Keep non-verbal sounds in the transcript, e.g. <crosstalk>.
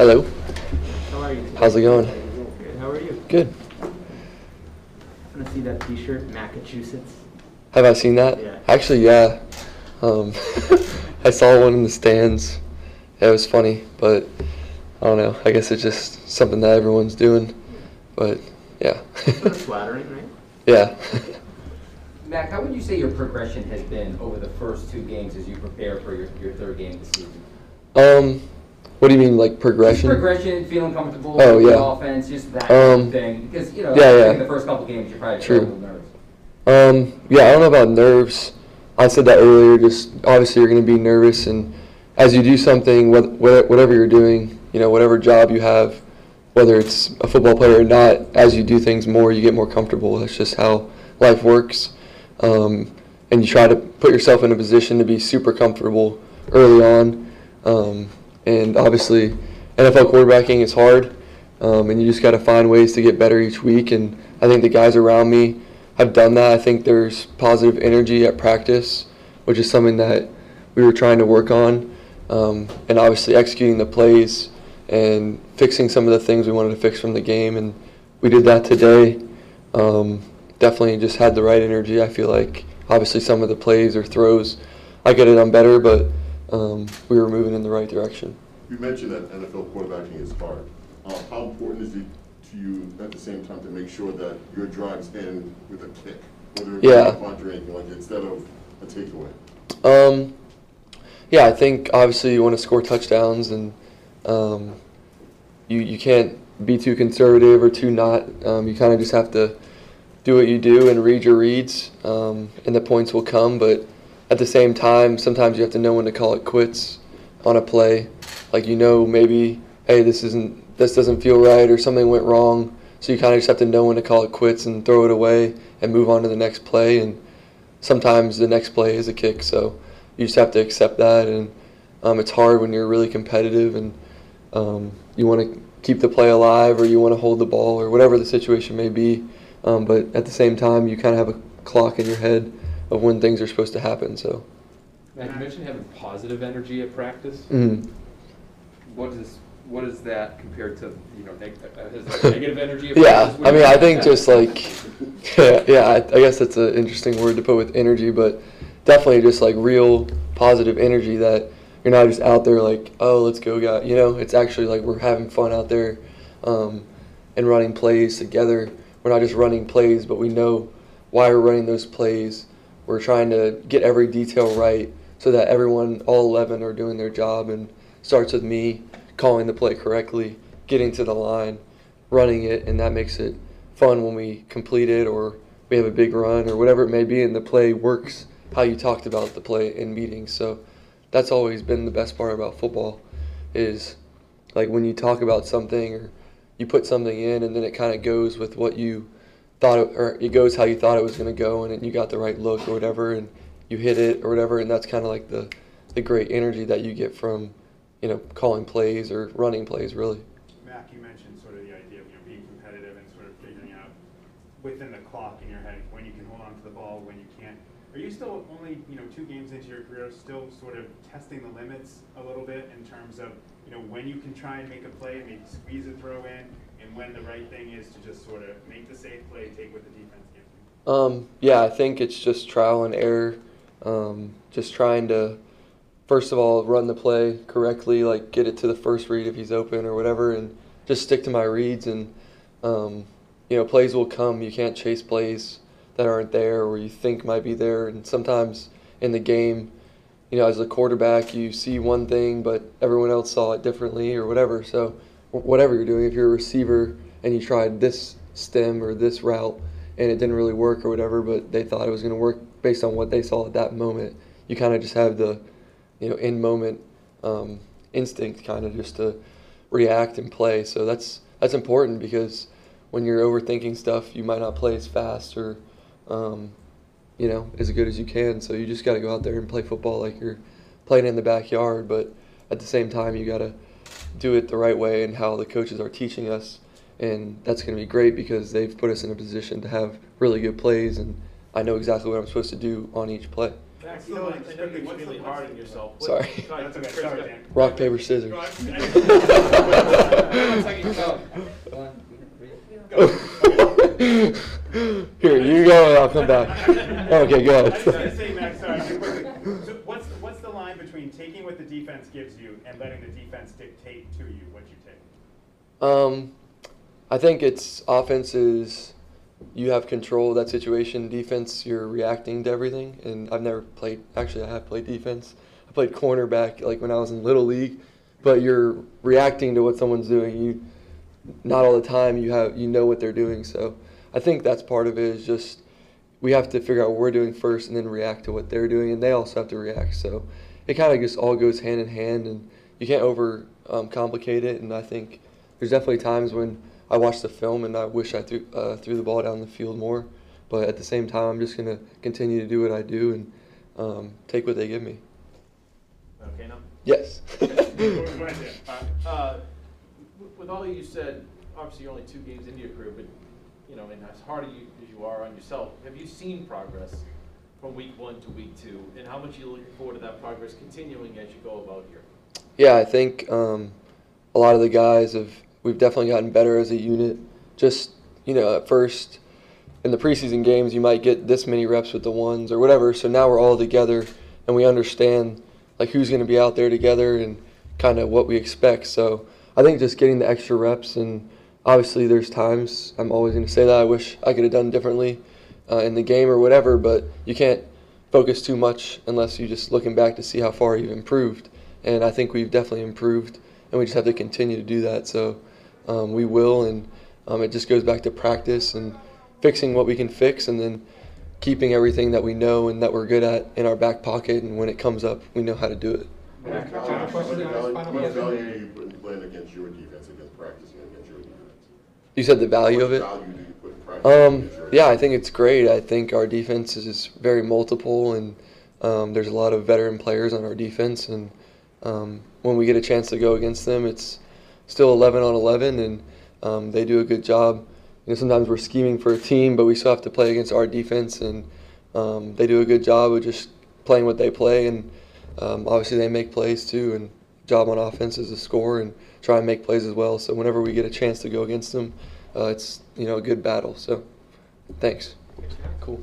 Hello. How are you? today? How's it going? Good. How are you? Good. I Want to see that T-shirt, Massachusetts? Have I seen that? Yeah. Actually, yeah. Um, <laughs> I saw one in the stands. Yeah, it was funny, but I don't know. I guess it's just something that everyone's doing. But yeah. Sort of <laughs> flattering, right? yeah. Mac, how would you say your progression has been over the first two games as you prepare for your, your third game this season? um, what do you mean, like Just progression? progression, feeling comfortable Oh, with the yeah. offense, just that Um, thing. Because, you know, yeah, yeah. the first couple games you're probably True. a little nervous. Um, yeah, I don't know about nerves. I said that earlier. Just obviously, you're going to be nervous, and as you do something, wh- wh- whatever you're doing, you know, whatever job you have, whether it's a football player or not, as you do things more, you get more comfortable. That's just how life works. Um, and you try to put yourself in a position to be super comfortable early on. Um, and obviously, NFL quarterbacking is hard, um, and you just got to find ways to get better each week. And I think the guys around me have done that. I think there's positive energy at practice, which is something that we were trying to work on, um, and obviously executing the plays and fixing some of the things we wanted to fix from the game. And we did that today. Um, definitely just had the right energy. I feel like obviously some of the plays or throws I could have done better, but um, we were moving in the right direction. You mentioned that NFL quarterbacking is hard. Uh, how important is it to you at the same time to make sure that your drives end with a kick? Whether it's Yeah. a punt or anything like that, instead of a takeaway? Um, yeah, I think obviously you want to score touchdowns, and um, you you can't be too conservative or too not. Um, you kind of just have to do what you do and read your reads, um, and the points will come. But at the same time, sometimes you have to know when to call it quits on a play. Like you know, maybe hey, this isn't this doesn't feel right, or something went wrong. So you kind of just have to know when to call it quits and throw it away and move on to the next play. And sometimes the next play is a kick. So you just have to accept that. And um, it's hard when you're really competitive and um, you want to keep the play alive or you want to hold the ball or whatever the situation may be. Um, but at the same time, you kind of have a clock in your head of when things are supposed to happen. So. Matt, you mentioned having positive energy at practice. mm What is what is that compared to you know neg- uh, <laughs> negative energy? Yeah, I mean, I think just like, yeah, <laughs> yeah, I, I guess that's an interesting word to put with energy, but definitely just like real positive energy that you're not just out there like, oh, let's go, guy. You know, it's actually like we're having fun out there um, and running plays together. We're not just running plays, but we know why we're running those plays. We're trying to get every detail right so that everyone, all 11, are doing their job and starts with me calling the play correctly, getting to the line, running it, and that makes it fun when we complete it or we have a big run or whatever it may be, and the play works how you talked about the play in meetings. So that's always been the best part about football is like when you talk about something or you put something in and then it kind of goes with what you thought it, or it goes how you thought it was going to go and then you got the right look or whatever and you hit it or whatever and that's kind of like the the great energy that you get from you know calling plays or running plays really Mac, you mentioned sort of the idea of, you know, being competitive and sort of figuring out within the clock in your head when you can hold on to the ball, when you can't. Are you still only, you know, two games into your career, still sort of testing the limits a little bit in terms of, you know, when you can try and make a play, maybe squeeze a throw in, and when the right thing is to just sort of make the safe play, take what the defense gives you? Um, yeah, I think it's just trial and error. Um, just trying to, first of all, run the play correctly, like get it to the first read if he's open or whatever, and just stick to my reads. And, um, you know, plays will come. You can't chase plays that aren't there or you think might be there. And sometimes in the game, you know, as a quarterback, you see one thing, but everyone else saw it differently or whatever. So, whatever you're doing, if you're a receiver and you tried this stem or this route and it didn't really work or whatever, but they thought it was going to work based on what they saw at that moment, you kind of just have the, you know, in moment um, instinct kind of just to react and play. So that's that's important because when you're overthinking stuff, you might not play as fast or, um, you know, as good as you can. So you just got to go out there and play football like you're playing in the backyard. But at the same time, you got to do it the right way and how the coaches are teaching us. And that's going to be great because they've put us in a position to have really good plays, and I know exactly what I'm supposed to do on each play. Max, you know, I know you're extremely hard on yourself. What- Sorry. Go ahead, That's okay, Chris, sorry, Rock paper scissors. <laughs> One second, oh, Here, you go and I'll come back. Okay, go I was gonna ahead. say, Max, sorry, real quickly. So what's, what's the line between taking what the defense gives you and letting the defense dictate to you what you take? Um, I think it's offense is you have control of that situation. Defense, you're reacting to everything. And I've never played. Actually, I have played defense. I played cornerback like when I was in little league, but you're reacting to what someone's doing. You not all the time you have you know what they're doing. So I think that's part of it is just we have to figure out what we're doing first and then react to what they're doing, and they also have to react. So it kind of just all goes hand in hand, and you can't over um, complicate it. And I think there's definitely times when I watch the film and I wish I threw uh, threw the ball down the field more, but at the same time, I'm just gonna continue to do what I do and um, take what they give me. Okay, now? Yes. <laughs> Go ahead, Dan. Uh, With all that you said, obviously you're only two games into your career, but, you know, and as hard as you, as you are on yourself, have you seen progress from week one to week two? And how much are you looking forward to that progress continuing as you go about here? Yeah, I think um, a lot of the guys have. We've definitely gotten better as a unit. Just you know, at first in the preseason games, you might get this many reps with the ones or whatever. So now we're all together and we understand like who's going to be out there together and kind of what we expect. So I think just getting the extra reps and obviously there's times I'm always going to say that I wish I could have done differently uh, in the game or whatever, but you can't focus too much unless you're just looking back to see how far you've improved. And I think we've definitely improved, and we just have to continue to do that. So um, we will, and um, it just goes back to practice and fixing what we can fix, and then keeping everything that we know and that we're good at in our back pocket. And when it comes up, we know how to do it. What Max, John, a question, value- what question. value do you put against your defense, against practicing against your defense? You said the value of it. value do you put in Um, yeah, I think it's great. I think our defense is very multiple, and um, there's a lot of veteran players on our defense. And um, when we get a chance to go against them, it's still 11 on 11, and um, they do a good job. You know, sometimes we're scheming for a team, but we still have to play against our defense, and um, they do a good job of just playing what they play. And um, obviously, they make plays too, and job on offense is to score and try and make plays as well. So whenever we get a chance to go against them, uh, it's you know a good battle. So, thanks. Cool.